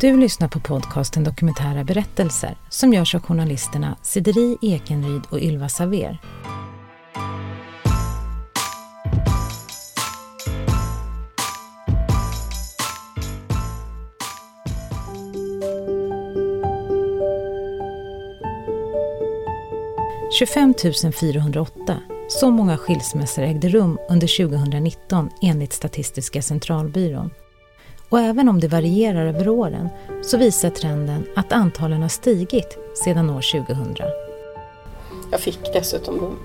Du lyssnar på podcasten Dokumentära berättelser som görs av journalisterna Sideri Ekenryd och Ylva Saver. –25 408. Så många skilsmässor ägde rum under 2019 enligt Statistiska centralbyrån. Och även om det varierar över åren så visar trenden att antalen har stigit sedan år 2000. Jag fick dessutom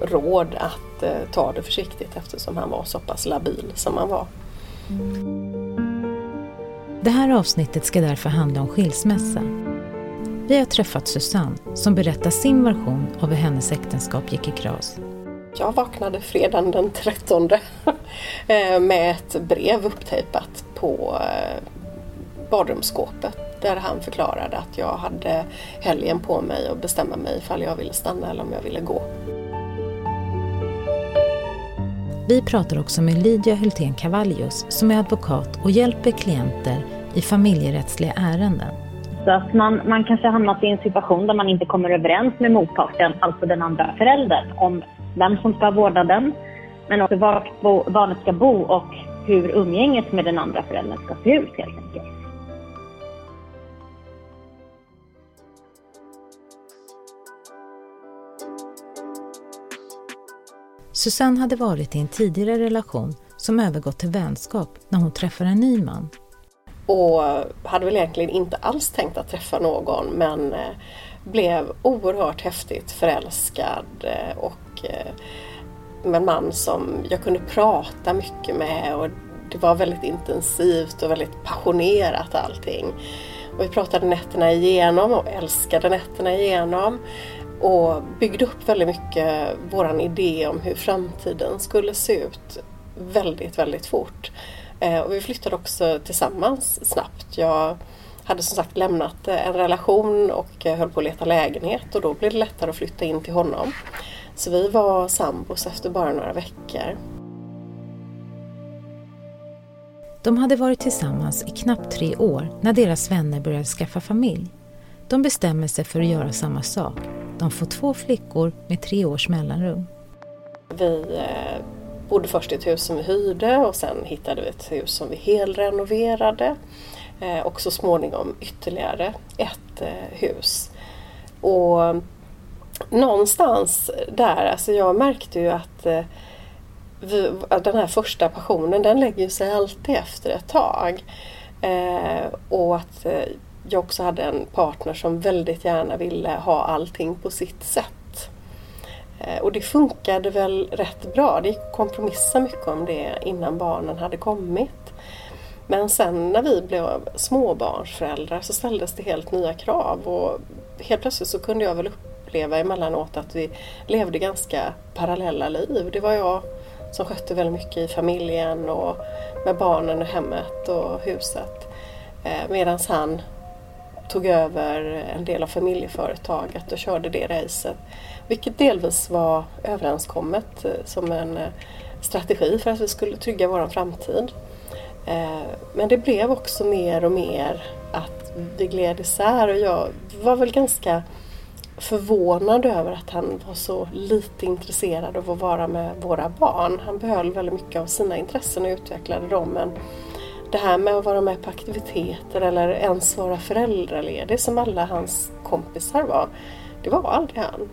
råd att eh, ta det försiktigt eftersom han var så pass labil som han var. Det här avsnittet ska därför handla om skilsmässa. Vi har träffat Susanne som berättar sin version av hur hennes äktenskap gick i kras. Jag vaknade fredagen den 13 eh, med ett brev upptejpat på eh, badrumsskåpet där han förklarade att jag hade helgen på mig att bestämma mig ifall jag ville stanna eller om jag ville gå. Vi pratar också med Lydia Hultén Cavallius som är advokat och hjälper klienter i familjerättsliga ärenden. Så att man, man kanske hamnat i en situation där man inte kommer överens med motparten, alltså den andra föräldern, om vem som ska ha vårdnaden, men också var barnet ska bo och hur umgänget med den andra föräldern ska se ut helt enkelt. Susanne hade varit i en tidigare relation som övergått till vänskap när hon träffar en ny man. Och hade väl egentligen inte alls tänkt att träffa någon men eh, blev oerhört häftigt förälskad eh, och eh, med en man som jag kunde prata mycket med och det var väldigt intensivt och väldigt passionerat allting. Och vi pratade nätterna igenom och älskade nätterna igenom och byggde upp väldigt mycket våran idé om hur framtiden skulle se ut väldigt, väldigt fort. Eh, och vi flyttade också tillsammans snabbt. Jag hade som sagt lämnat en relation och höll på att leta lägenhet och då blev det lättare att flytta in till honom. Så vi var sambos efter bara några veckor. De hade varit tillsammans i knappt tre år när deras vänner började skaffa familj. De bestämmer sig för att göra samma sak. De får två flickor med tre års mellanrum. Vi eh, bodde först i ett hus som vi hyrde och sen hittade vi ett hus som vi helrenoverade. Eh, och så småningom ytterligare ett eh, hus. Och någonstans där, alltså jag märkte ju att eh, vi, den här första passionen den lägger sig alltid efter ett tag. Eh, och att eh, jag också hade en partner som väldigt gärna ville ha allting på sitt sätt. Eh, och det funkade väl rätt bra. Det gick att kompromissa mycket om det innan barnen hade kommit. Men sen när vi blev småbarnsföräldrar så ställdes det helt nya krav och helt plötsligt så kunde jag väl uppleva emellanåt att vi levde ganska parallella liv. Det var jag som skötte väldigt mycket i familjen och med barnen och hemmet och huset. Eh, Medan han tog över en del av familjeföretaget och körde det racet. Vilket delvis var överenskommet eh, som en eh, strategi för att vi skulle trygga vår framtid. Men det blev också mer och mer att vi gled isär och jag var väl ganska förvånad över att han var så lite intresserad av att vara med våra barn. Han behöll väldigt mycket av sina intressen och utvecklade dem men det här med att vara med på aktiviteter eller ens vara föräldraledig som alla hans kompisar var, det var aldrig han.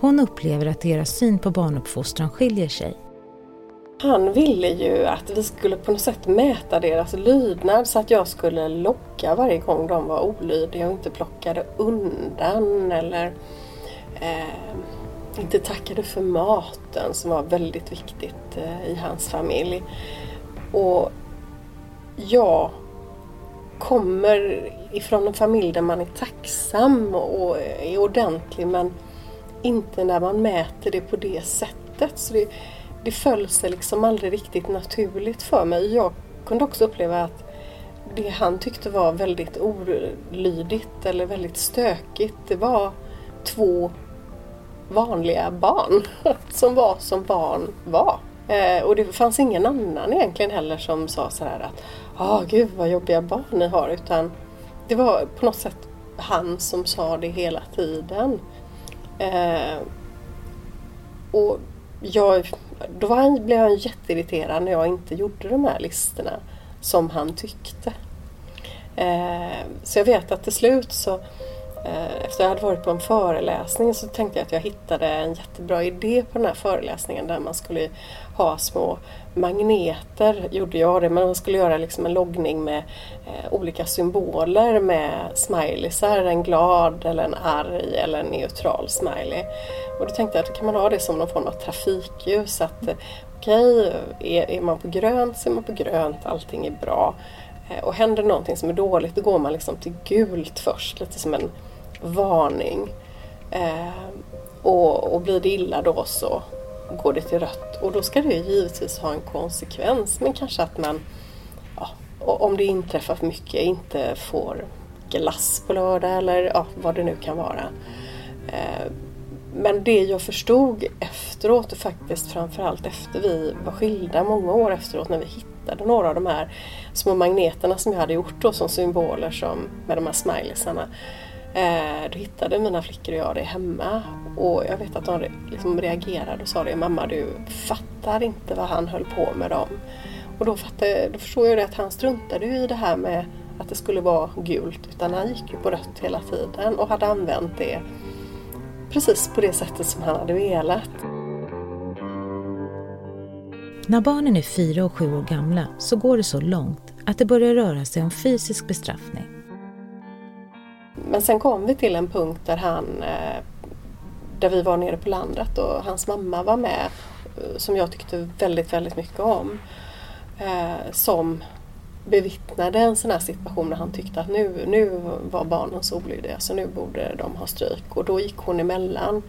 Hon upplever att deras syn på barnuppfostran skiljer sig. Han ville ju att vi skulle på något sätt mäta deras lydnad så att jag skulle locka varje gång de var olydiga och inte plockade undan eller eh, inte tackade för maten som var väldigt viktigt eh, i hans familj. Och jag kommer ifrån en familj där man är tacksam och är ordentlig men inte när man mäter det på det sättet. Så det, det föll sig liksom aldrig riktigt naturligt för mig. Jag kunde också uppleva att det han tyckte var väldigt olydigt eller väldigt stökigt, det var två vanliga barn som var som barn var. Eh, och det fanns ingen annan egentligen heller som sa så här att ah gud vad jobbiga barn ni har utan det var på något sätt han som sa det hela tiden. Eh, och jag, då var han, blev han jätteirriterad när jag inte gjorde de här listorna som han tyckte. Eh, så jag vet att till slut så eh, efter efter jag hade varit på en föreläsning så tänkte jag att jag hittade en jättebra idé på den här föreläsningen där man skulle ha små magneter, gjorde jag det, men man skulle göra liksom en loggning med eh, olika symboler med smileysar, en glad eller en arg eller en neutral smiley. Och då tänkte jag att då kan man ha det som någon form av trafikljus. Att eh, okej, okay, är, är man på grönt så är man på grönt, allting är bra. Eh, och händer någonting som är dåligt då går man liksom till gult först, lite som en varning. Eh, och, och blir det illa då så går det till rött. Och då ska det givetvis ha en konsekvens men kanske att man, ja, om det inträffar för mycket, inte får glass på lördag eller ja, vad det nu kan vara. Eh, men det jag förstod efteråt och faktiskt framförallt efter vi var skilda många år efteråt när vi hittade hittade några av de här små magneterna som jag hade gjort då som symboler som, med de här smileysarna. Eh, då hittade mina flickor och jag det hemma och jag vet att de liksom reagerade och sa det Mamma du fattar inte vad han höll på med dem. Och då, fattade, då förstod jag det att han struntade i det här med att det skulle vara gult utan han gick ju på rött hela tiden och hade använt det precis på det sättet som han hade velat. När barnen är fyra och sju år gamla så går det så långt att det börjar röra sig om fysisk bestraffning. Men sen kom vi till en punkt där han eh, där vi var nere på landet och hans mamma var med eh, som jag tyckte väldigt, väldigt mycket om. Eh, som bevittnade en sån här situation när han tyckte att nu, nu var barnen så olydiga så nu borde de ha stryk. Och då gick hon emellan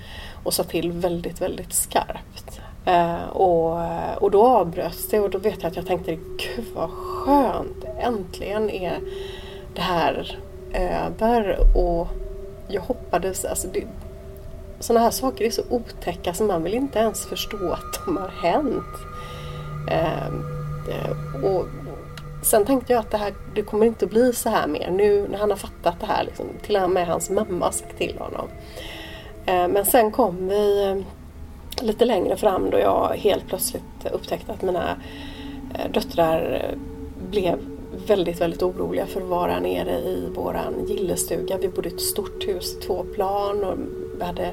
och sa till väldigt, väldigt skarpt. Eh, och, och då avbröts det och då vet jag att jag tänkte gud vad skönt, äntligen är det här över. Och jag hoppades, alltså det, sådana här saker är så otäcka så man vill inte ens förstå att de har hänt. Ehm, eh, och Sen tänkte jag att det, här, det kommer inte att bli så här mer nu när han har fattat det här. Liksom, till och med hans mamma har sagt till honom. Eh, men sen kom vi eh, lite längre fram då jag helt plötsligt upptäckte att mina eh, döttrar eh, blev väldigt, väldigt oroliga för att vara nere i våran gillestuga. Vi bodde i ett stort hus, två plan och vi hade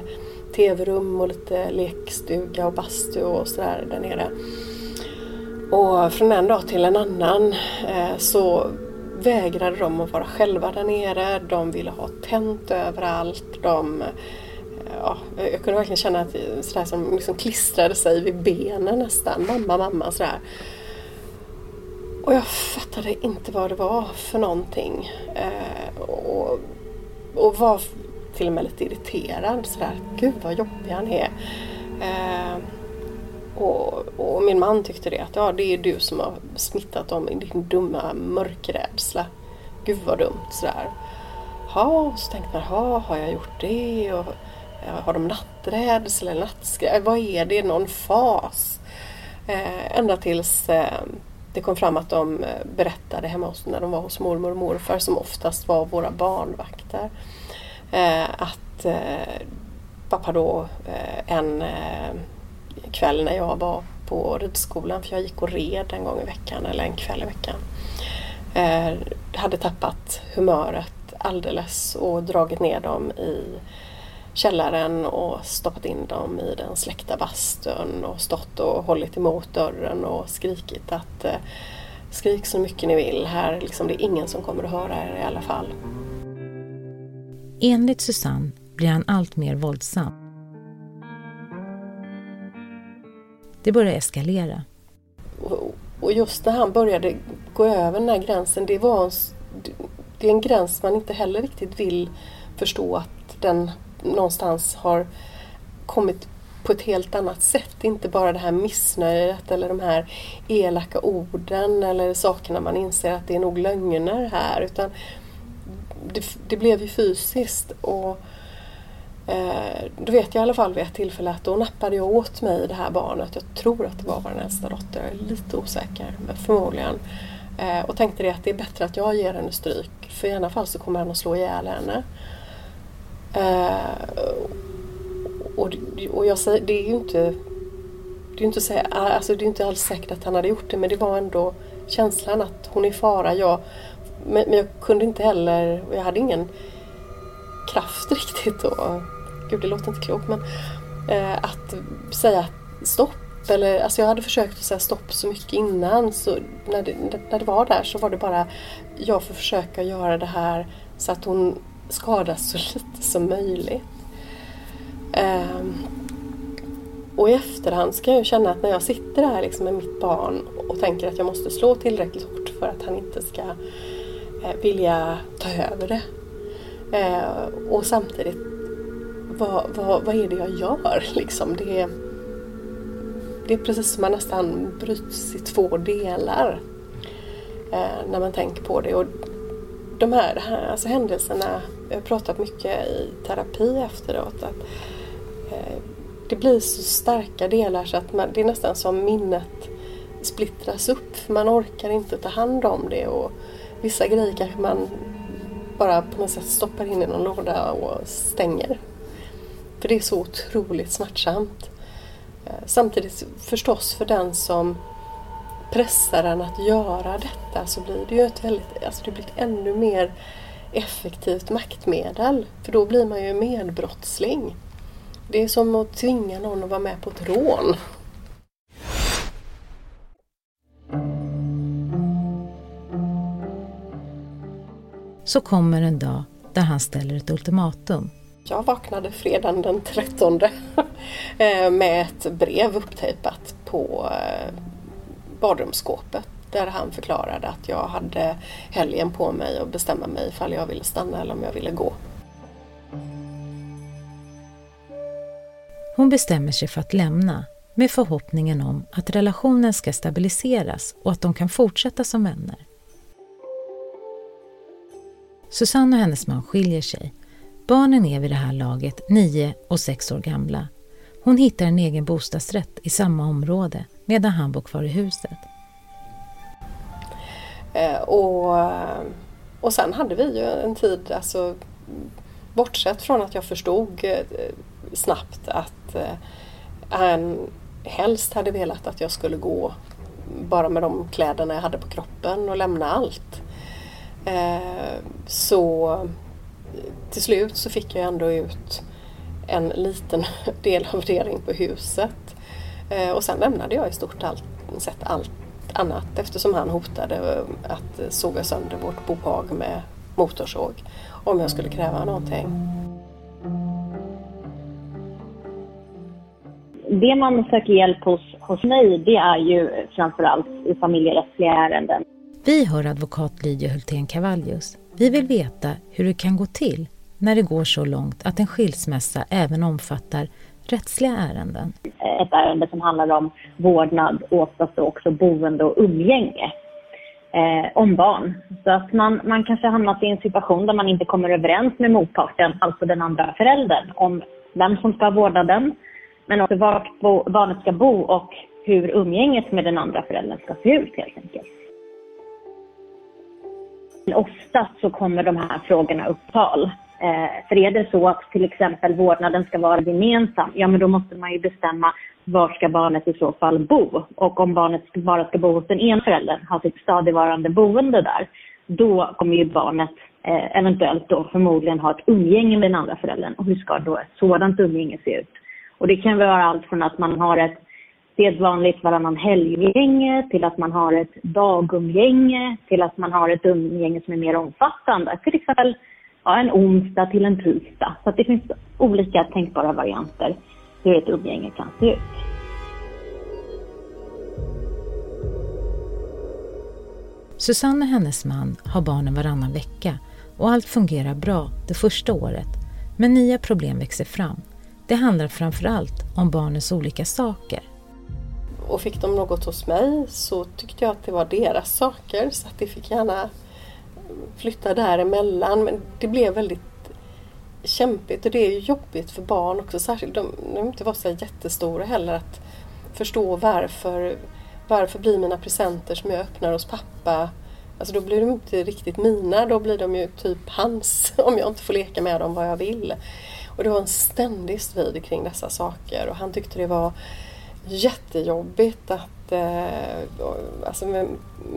tv-rum och lite lekstuga och bastu och sådär där nere. Och från en dag till en annan eh, så vägrade de att vara själva där nere. De ville ha tänt överallt. De, eh, ja, jag kunde verkligen känna att sådär som liksom klistrade sig vid benen nästan. Mamma, mamma sådär. Och jag fattade inte vad det var för någonting. Eh, och, och var till och med lite irriterad sådär. Gud vad jobbig han är. Eh, och, och, min man tyckte det att ja, det är du som har smittat dem i din dumma mörkrädsla. Gud vad dumt sådär. Ja, så tänkte man, ha, har jag gjort det? Och, Eh, har de natträdsla eller nattskräck? Vad är det? Någon fas? Eh, ända tills eh, det kom fram att de berättade hemma hos när de var hos mormor och morfar som oftast var våra barnvakter. Att pappa då en kväll när jag var på ridskolan, för jag gick och red en gång i veckan eller en kväll i veckan. Hade tappat humöret alldeles och dragit ner dem i källaren och stoppat in dem i den släckta bastun och stått och hållit emot dörren och skrikit att eh, skrik så mycket ni vill här, liksom, det är ingen som kommer att höra er i alla fall. Enligt Susanne blir han allt mer våldsam Det började eskalera. Och just när han började gå över den här gränsen, det var en, det är en gräns man inte heller riktigt vill förstå att den någonstans har kommit på ett helt annat sätt. Inte bara det här missnöjet eller de här elaka orden eller sakerna man inser att det är nog lögner här utan det, det blev ju fysiskt. och Eh, då vet jag i alla fall vid ett tillfälle att då nappade jag åt mig det här barnet. Jag tror att det var vår äldsta dotter, jag är lite osäker, men förmodligen. Eh, och tänkte det att det är bättre att jag ger henne stryk för i alla fall så kommer han att slå ihjäl henne. Eh, och, och jag säger, det är ju inte det är inte, så, alltså det är inte alls säkert att han hade gjort det men det var ändå känslan att hon är i fara. Jag, men, men jag kunde inte heller, jag hade ingen kraft riktigt och Gud det låter inte klokt men eh, att säga stopp eller, alltså jag hade försökt att säga stopp så mycket innan så när det, när det var där så var det bara jag får försöka göra det här så att hon skadas så lite som möjligt. Um, och i efterhand kan jag känna att när jag sitter här liksom med mitt barn och tänker att jag måste slå tillräckligt hårt för att han inte ska eh, vilja ta över det. Eh, och samtidigt, vad, vad, vad är det jag gör? Liksom det, det är precis som man nästan bryts i två delar eh, när man tänker på det. Och de här, här alltså händelserna, jag har pratat mycket i terapi efteråt, att eh, det blir så starka delar så att man, det är nästan som minnet splittras upp. För man orkar inte ta hand om det och vissa grejer kanske man bara på något sätt stoppar in i någon låda och stänger. För det är så otroligt smärtsamt. Eh, samtidigt förstås för den som pressar en att göra detta så blir det ju ett väldigt, alltså det blir ett ännu mer effektivt maktmedel. För då blir man ju medbrottsling. Det är som att tvinga någon att vara med på ett rån. Så kommer en dag där han ställer ett ultimatum. Jag vaknade fredagen den 13 eh, med ett brev upptejpat på eh, badrumsskåpet där han förklarade att jag hade helgen på mig att bestämma mig ifall jag ville stanna eller om jag ville gå. Hon bestämmer sig för att lämna med förhoppningen om att relationen ska stabiliseras och att de kan fortsätta som vänner. Susanne och hennes man skiljer sig. Barnen är vid det här laget nio och sex år gamla. Hon hittar en egen bostadsrätt i samma område medan han bor kvar i huset. Eh, och, och sen hade vi ju en tid, alltså, bortsett från att jag förstod eh, snabbt att eh, han helst hade velat att jag skulle gå bara med de kläderna jag hade på kroppen och lämna allt. Eh, så till slut så fick jag ändå ut en liten del av värdering på huset. Eh, och sen lämnade jag i stort allt, sett allt annat eftersom han hotade att såga sönder vårt bohag med motorsåg om jag skulle kräva någonting. det man söker hjälp hos, hos mig, det är ju framförallt i familjerättsliga ärenden. Vi hör advokat Lydia Hultén Cavallius. Vi vill veta hur det kan gå till när det går så långt att en skilsmässa även omfattar rättsliga ärenden. Ett ärende som handlar om vårdnad, oftast också boende och umgänge eh, om barn. Så att man, man kanske hamnat i en situation där man inte kommer överens med motparten, alltså den andra föräldern, om vem som ska ha vårdnaden, men också var barnet ska bo och hur umgänget med den andra föräldern ska se ut helt enkelt. Oftast så kommer de här frågorna upp tal. Eh, för är det så att till exempel vårdnaden ska vara gemensam, ja men då måste man ju bestämma var ska barnet i så fall bo? Och om barnet bara ska bo hos den ena föräldern, ha sitt stadigvarande boende där, då kommer ju barnet eh, eventuellt då förmodligen ha ett umgänge med den andra föräldern. Och hur ska då ett sådant umgänge se ut? Och det kan vara allt från att man har ett sedvanligt varannan helggänge till att man har ett dagumgänge till att man har ett umgänge som är mer omfattande. Till exempel ja, en onsdag till en tisdag. Så det finns olika tänkbara varianter hur ett umgänge kan se ut. Susanne och hennes man har barnen varannan vecka och allt fungerar bra det första året. Men nya problem växer fram det handlar framförallt om barnens olika saker. Och fick de något hos mig så tyckte jag att det var deras saker så att det fick gärna flytta däremellan. Men det blev väldigt kämpigt och det är ju jobbigt för barn också, särskilt de, de inte var så jättestora heller, att förstå varför, varför blir mina presenter som jag öppnar hos pappa Alltså då blir de inte riktigt mina, då blir de ju typ hans om jag inte får leka med dem vad jag vill. Och det var en ständig strid kring dessa saker och han tyckte det var jättejobbigt att eh, alltså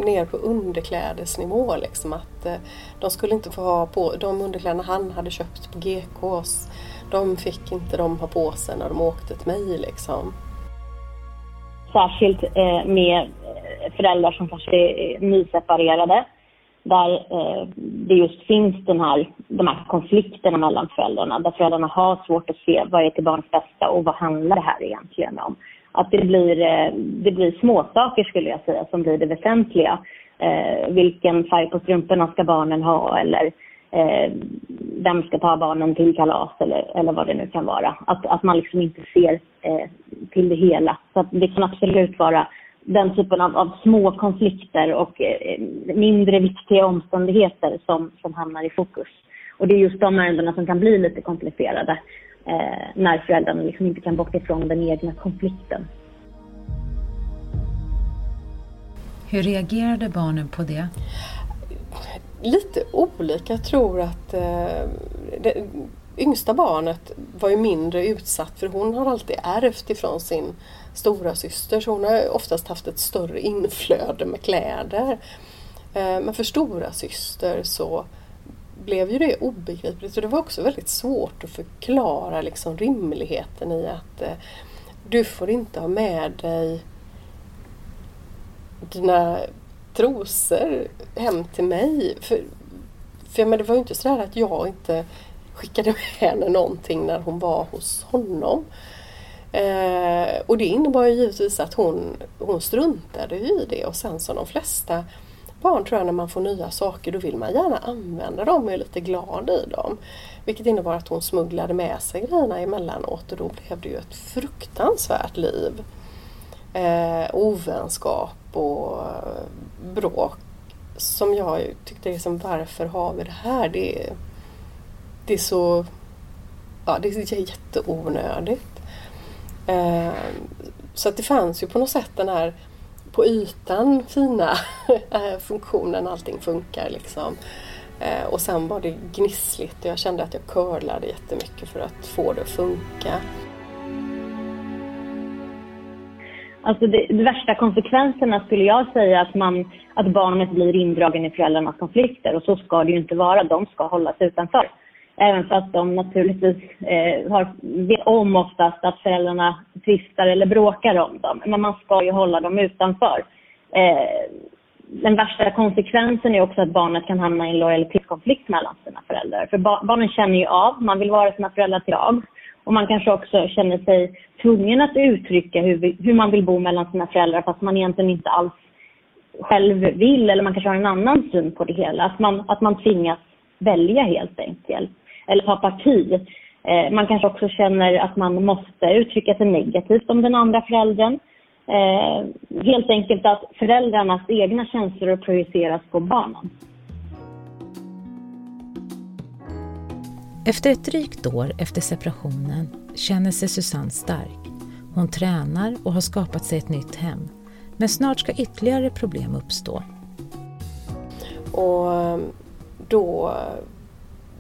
ner på underklädesnivå liksom att eh, de skulle inte få ha på de underkläderna han hade köpt på GKs de fick inte de ha på sig när de åkte till mig liksom. Särskilt eh, med eh, föräldrar som kanske är nyseparerade där det just finns den här, de här konflikterna mellan föräldrarna där föräldrarna har svårt att se vad är till barns bästa och vad handlar det här egentligen om. Att det blir, eh, det blir småsaker skulle jag säga som blir det väsentliga. Eh, vilken färg på strumporna ska barnen ha eller eh, vem ska ta barnen till kalas eller, eller vad det nu kan vara. Att, att man liksom inte ser eh, till det hela. Så att det kan absolut vara den typen av, av små konflikter och eh, mindre viktiga omständigheter som, som hamnar i fokus. Och det är just de ärendena som kan bli lite komplicerade eh, när föräldrarna liksom inte kan bort ifrån den egna konflikten. Hur reagerade barnen på det? Lite olika. Jag tror att eh, det yngsta barnet var ju mindre utsatt för hon har alltid ärvt ifrån sin stora syster så hon har oftast haft ett större inflöde med kläder. Eh, men för stora syster så blev ju det obegripligt så det var också väldigt svårt att förklara liksom rimligheten i att eh, du får inte ha med dig dina trosor hem till mig. För, för men det var ju inte så att jag inte skickade med henne någonting när hon var hos honom. Eh, och det innebar ju givetvis att hon, hon struntade i det och sen som de flesta barn tror jag när man får nya saker då vill man gärna använda dem och är lite glad i dem. Vilket innebar att hon smugglade med sig grejerna emellanåt och då blev det ju ett fruktansvärt liv. Eh, ovänskap och eh, bråk som jag tyckte liksom varför har vi det här? Det, det är så ja, det är jätteonödigt. Eh, så att det fanns ju på något sätt den här på ytan fina eh, funktionen, allting funkar liksom. Eh, och sen var det gnissligt och jag kände att jag curlade jättemycket för att få det att funka. Alltså det, de värsta konsekvenserna skulle jag säga att, man, att barnet blir indragen i föräldrarnas konflikter och så ska det ju inte vara. De ska hållas utanför. Även fast de naturligtvis eh, har, vet om oftast att föräldrarna tvistar eller bråkar om dem. Men man ska ju hålla dem utanför. Eh, den värsta konsekvensen är också att barnet kan hamna i en lojalitetskonflikt mellan sina föräldrar. För ba barnen känner ju av, man vill vara sina föräldrar till lag. Och man kanske också känner sig tvungen att uttrycka hur, vi, hur man vill bo mellan sina föräldrar fast man egentligen inte alls själv vill eller man kanske har en annan syn på det hela. Att man, att man tvingas välja helt enkelt eller ta parti. Eh, man kanske också känner att man måste uttrycka sig negativt om den andra föräldern. Eh, helt enkelt att föräldrarnas egna känslor projiceras på barnen. Efter ett drygt år efter separationen känner sig Susanne stark. Hon tränar och har skapat sig ett nytt hem. Men snart ska ytterligare problem uppstå. Och då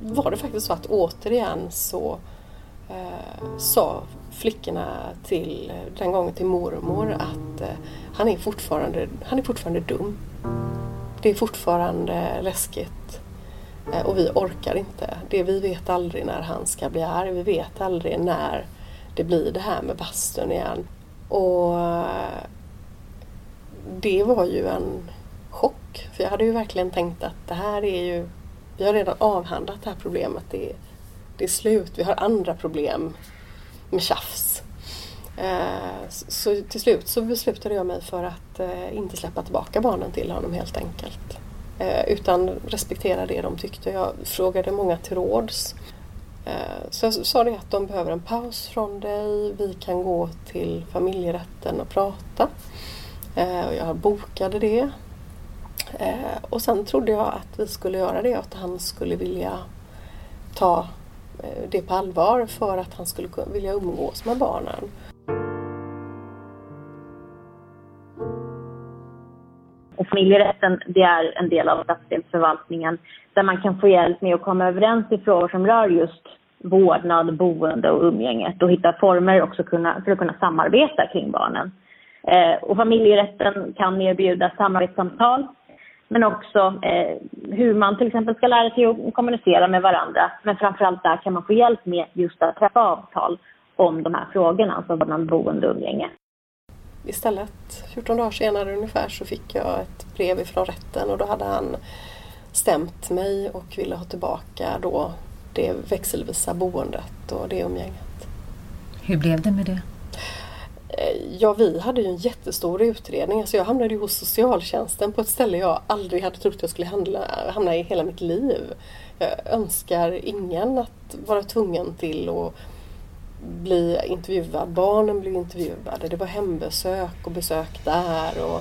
var det faktiskt så att återigen så eh, sa flickorna till, den gången till mormor att eh, han, är fortfarande, han är fortfarande dum. Det är fortfarande läskigt eh, och vi orkar inte. Det vi vet aldrig när han ska bli arg. Vi vet aldrig när det blir det här med bastun igen. Och eh, det var ju en chock. För jag hade ju verkligen tänkt att det här är ju vi har redan avhandlat det här problemet. Det är, det är slut. Vi har andra problem med tjafs. Eh, så till slut så beslutade jag mig för att eh, inte släppa tillbaka barnen till honom helt enkelt. Eh, utan respektera det de tyckte. Jag frågade många till råds. Så jag sa det att de behöver en paus från dig. Vi kan gå till familjerätten och prata. Jag bokade det. Eh, och sen trodde jag att vi skulle göra det och att han skulle vilja ta eh, det på allvar för att han skulle vilja umgås med barnen. Och familjerätten det är en del av stadsdelsförvaltningen där man kan få hjälp med att komma överens i frågor som rör just vårdnad, boende och umgänget och hitta former också kunna, för att kunna samarbeta kring barnen. Eh, och familjerätten kan erbjuda samarbetssamtal men också eh, hur man till exempel ska lära sig att kommunicera med varandra. Men framförallt där kan man få hjälp med just att träffa avtal om de här frågorna, alltså vårdnad, boende och umgänge. Istället, 14 dagar senare ungefär, så fick jag ett brev ifrån rätten och då hade han stämt mig och ville ha tillbaka då det växelvisa boendet och det umgänget. Hur blev det med det? Eh, ja, vi hade ju en jättestor utredning. Alltså jag hamnade ju hos socialtjänsten på ett ställe jag aldrig hade trott jag skulle handla, hamna i hela mitt liv. Jag önskar ingen att vara tvungen till att bli intervjuad. Barnen blev intervjuade. Det var hembesök och besök där och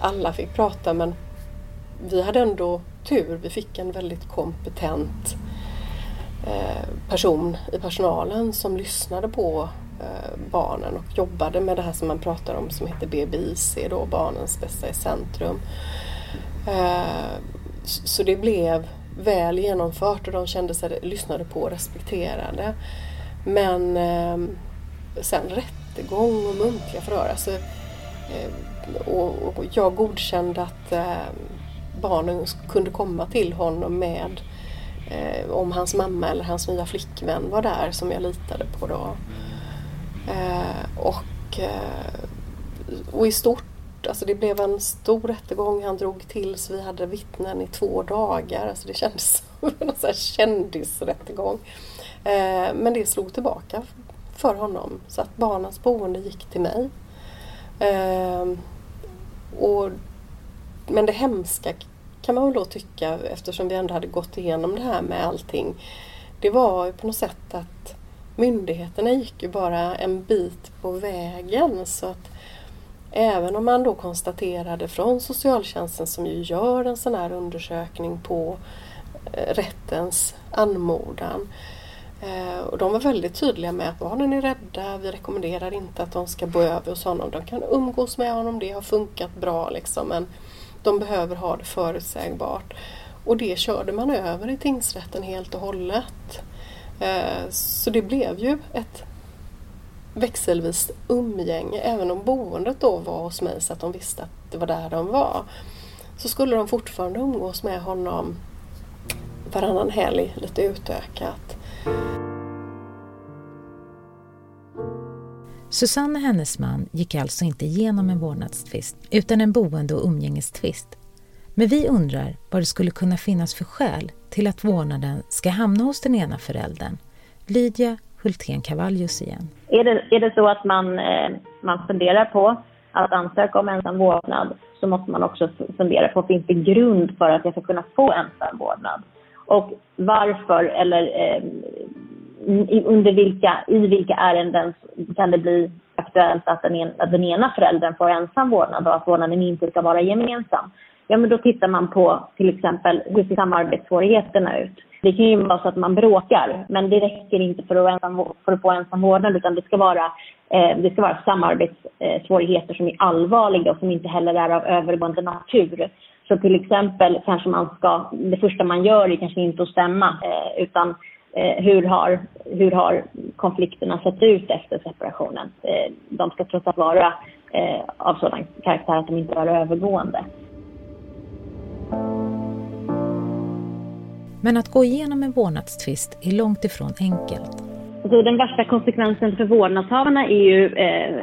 alla fick prata men vi hade ändå tur. Vi fick en väldigt kompetent eh, person i personalen som lyssnade på Eh, barnen och jobbade med det här som man pratar om som heter BBIC, då, Barnens bästa i centrum. Eh, så det blev väl genomfört och de kände sig lyssnade på och respekterade. Men ehm, sen rättegång och muntliga förhör. Alltså, eh, och jag godkände att barnen kunde komma till honom med om hans mamma eller hans nya flickvän var där som jag litade på då. Eh, och, eh, och i stort, alltså det blev en stor rättegång. Han drog till så vi hade vittnen i två dagar. Alltså det kändes som en kändisrättegång. Eh, men det slog tillbaka för honom så att barnens boende gick till mig. Eh, och, men det hemska kan man väl då tycka eftersom vi ändå hade gått igenom det här med allting. Det var ju på något sätt att myndigheterna gick ju bara en bit på vägen så att även om man då konstaterade från socialtjänsten som ju gör en sån här undersökning på eh, rättens anmodan eh, och de var väldigt tydliga med att barnen är rädda, vi rekommenderar inte att de ska bo över hos honom. De kan umgås med honom, det har funkat bra liksom men de behöver ha det förutsägbart. Och det körde man över i tingsrätten helt och hållet. Eh, så det blev ju ett växelvis umgänge. Även om boendet då var hos mig så att de visste att det var där de var. Så skulle de fortfarande umgås med honom varannan helg, lite utökat. Susanne och hennes man gick alltså inte igenom en vårdnadstvist utan en boende och umgängestvist. Men vi undrar vad det skulle kunna finnas för skäl till att vårdnaden ska hamna hos den ena föräldern. Lydia Hultén Cavallius igen. Är det, är det så att man, eh, man funderar på att ansöka om ensam vårdnad så måste man också fundera på finns det grund för att jag ska kunna få ensam vårdnad? Och varför eller eh, under vilka, i vilka ärenden kan det bli aktuellt att den, en, att den ena föräldern får ensam vårdnad och att vårdnaden inte ska vara gemensam? Ja, men då tittar man på till exempel hur ser samarbetssvårigheterna ut? Det kan ju vara så att man bråkar, men det räcker inte för att, ensam, för att få ensam vårdnad utan det ska vara, eh, det ska vara samarbetssvårigheter som är allvarliga och som inte heller är av övergående natur. Så till exempel kanske man ska, det första man gör är kanske inte att stämma eh, utan eh, hur, har, hur har konflikterna sett ut efter separationen? Eh, de ska trots allt vara eh, av sådan karaktär att de inte är övergående. Men att gå igenom en vårdnadstvist är långt ifrån enkelt. Alltså, den värsta konsekvensen för vårdnadshavarna är ju eh,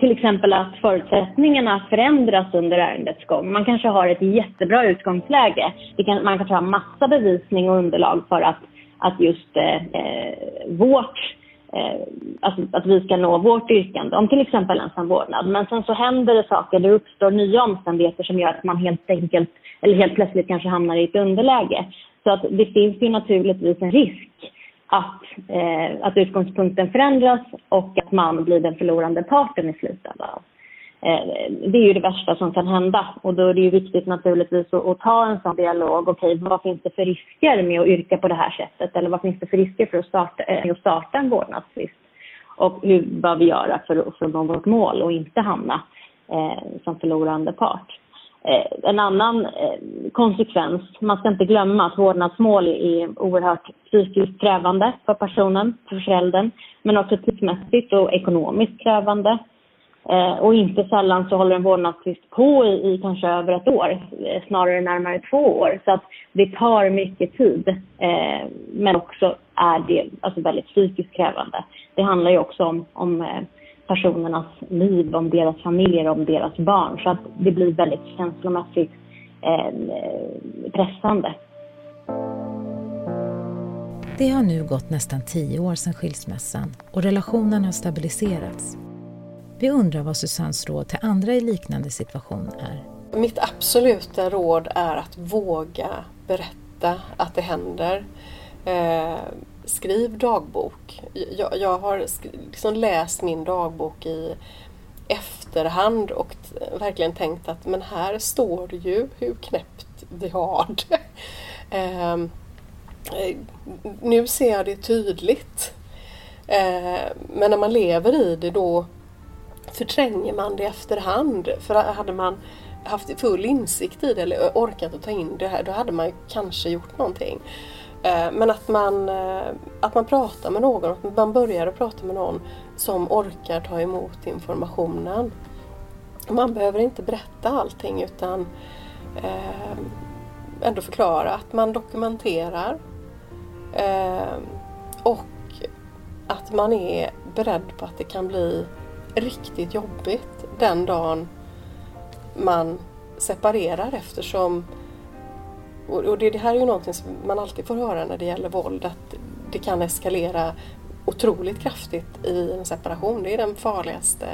till exempel att förutsättningarna förändras under ärendets gång. Man kanske har ett jättebra utgångsläge. Kan, man kanske har massa bevisning och underlag för att, att just eh, eh vårt eh, alltså att vi ska nå vårt yrkande om till exempel ensam vårdnad. Men sen så händer det saker, det uppstår nya omständigheter som gör att man helt enkelt, eller helt plötsligt kanske hamnar i ett underläge. Så att det finns ju naturligtvis en risk att, eh, att utgångspunkten förändras och att man blir den förlorande parten i slutändan. Eh, det är ju det värsta som kan hända och då är det ju viktigt naturligtvis att, att ta en sån dialog. Okej, vad finns det för risker med att yrka på det här sättet? Eller vad finns det för risker för att starta, eh, att starta en vårdnadstvist? Och hur vad vi göra för, för att nå vårt mål och inte hamna eh, som förlorande part? Eh, en annan eh, konsekvens, man ska inte glömma att vårdnadsmål är oerhört psykiskt krävande för personen, för föräldern, men också tidsmässigt och ekonomiskt krävande. Eh, och inte sällan så håller en vårdnadstvist på i, i kanske över ett år, snarare närmare två år. Så att det tar mycket tid. Men också är det alltså väldigt psykiskt krävande. Det handlar ju också om, om personernas liv, om deras familjer, om deras barn. Så att det blir väldigt känslomässigt eh, pressande. Det har nu gått nästan tio år sedan skilsmässan och relationen har stabiliserats. Vi undrar vad Susannes råd till andra i liknande situation är. Mitt absoluta råd är att våga berätta att det händer. Eh, skriv dagbok. Jag, jag har liksom läst min dagbok i efterhand och verkligen tänkt att men här står det ju hur knäppt vi har det. Ehm, eh, nu ser jag det tydligt. Eh, men när man lever i det då förtränger man det efterhand. För hade man haft full insikt i det eller orkat att ta in det här, då hade man kanske gjort någonting. Eh, men att man, eh, att man pratar med någon, att man börjar att prata med någon som orkar ta emot informationen. Man behöver inte berätta allting utan eh, ändå förklara att man dokumenterar och att man är beredd på att det kan bli riktigt jobbigt den dagen man separerar eftersom och det, det här är ju någonting som man alltid får höra när det gäller våld att det kan eskalera otroligt kraftigt i en separation. Det är den farligaste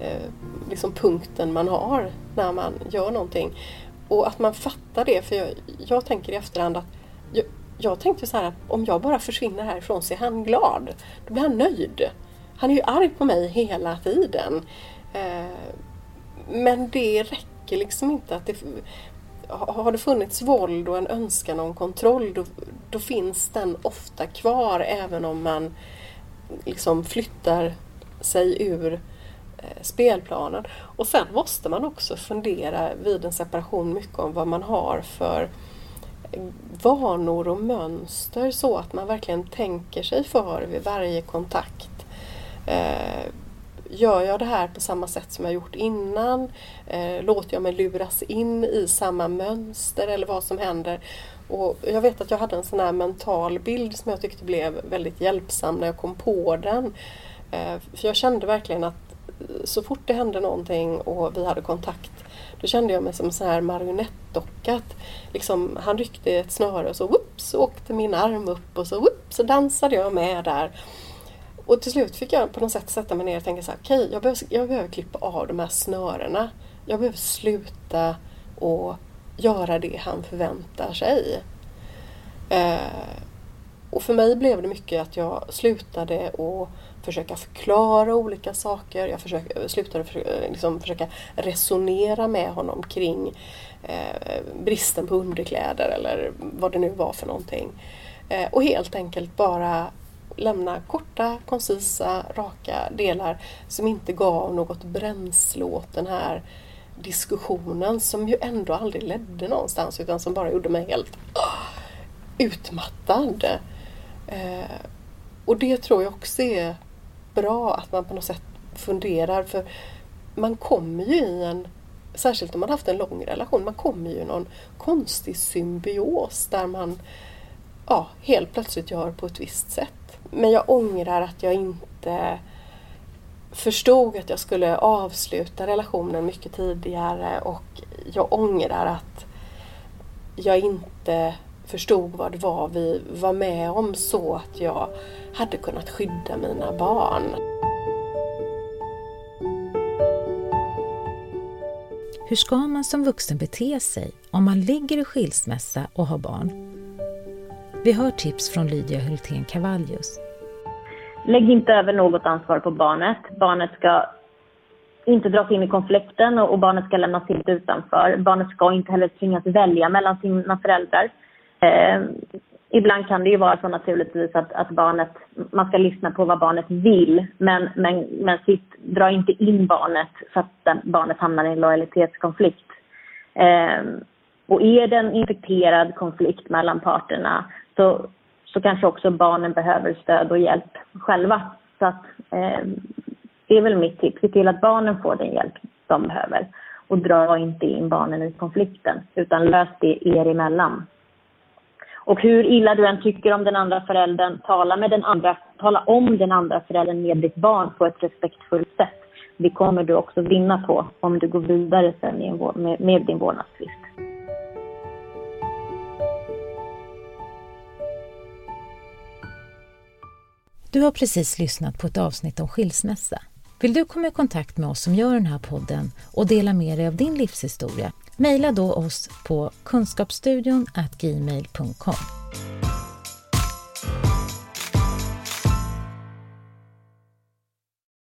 eh, liksom punkten man har när man gör någonting. Och att man fattar det, för jag, jag tänker i efterhand att jag, jag tänkte så här att om jag bara försvinner härifrån så är han glad. Då blir han nöjd. Han är ju arg på mig hela tiden. Eh, men det räcker liksom inte. att det, har det funnits våld och en önskan om kontroll då, då finns den ofta kvar även om man liksom flyttar sig ur eh, spelplanen. Och sen måste man också fundera vid en separation mycket om vad man har för eh, vanor och mönster så att man verkligen tänker sig för vid varje kontakt Eh, gör jag det här på samma sätt som jag gjort innan? Eh, låter jag mig luras in i samma mönster eller vad som händer? Och jag vet att jag hade en sån här mental bild som jag tyckte blev väldigt hjälpsam när jag kom på den. Eh, för jag kände verkligen att så fort det hände någonting och vi hade kontakt då kände jag mig som en sån här marionettdocka. Liksom, han ryckte ett snöre och så whoops, åkte min arm upp och så whoops, så dansade jag med där. Och till slut fick jag på något sätt sätta mig ner och tänka så här, okej, okay, jag, behöver, jag behöver klippa av de här snörena. Jag behöver sluta och göra det han förväntar sig. Eh, och för mig blev det mycket att jag slutade och försöka förklara olika saker. Jag försökte, slutade för, liksom försöka resonera med honom kring eh, bristen på underkläder eller vad det nu var för någonting. Eh, och helt enkelt bara lämna korta, koncisa, raka delar som inte gav något bränsle åt den här diskussionen som ju ändå aldrig ledde någonstans utan som bara gjorde mig helt uh, utmattad. Uh, och det tror jag också är bra att man på något sätt funderar för man kommer ju i en Särskilt om man haft en lång relation, man kommer ju i någon konstig symbios där man ja, helt plötsligt gör på ett visst sätt. Men jag ångrar att jag inte förstod att jag skulle avsluta relationen mycket tidigare och jag ångrar att jag inte förstod vad det var vi var med om så att jag hade kunnat skydda mina barn. Hur ska man som vuxen bete sig om man ligger i skilsmässa och har barn? Vi hör tips från Lydia Hultén Cavallius. Lägg inte över något ansvar på barnet. Barnet ska inte dras in i konflikten och, barnet ska lämnas helt utanför. Barnet ska inte heller tvingas välja mellan sina föräldrar. Eh, ibland kan det ju vara så naturligtvis att, att barnet, man ska lyssna på vad barnet vill men, men, men sitt, dra inte in barnet så att den, barnet hamnar i en lojalitetskonflikt. Eh, och är det en infekterad konflikt mellan parterna så, så kanske också barnen behöver stöd och hjälp själva. Så att, eh, det är väl mitt tips. Se till att barnen får den hjälp de behöver. Och dra inte in barnen i konflikten, utan lös det er emellan. Och hur illa du än tycker om den andra föräldern, tala, med den andra, tala om den andra föräldern med ditt barn på ett respektfullt sätt. Det kommer du också vinna på om du går vidare sen med, med din vårdnadstvist. Du har precis lyssnat på ett avsnitt om skilsmässa. Vill du komma i kontakt med oss som gör den här podden och dela med dig av din livshistoria? Maila då oss på kunskapsstudion gmail.com.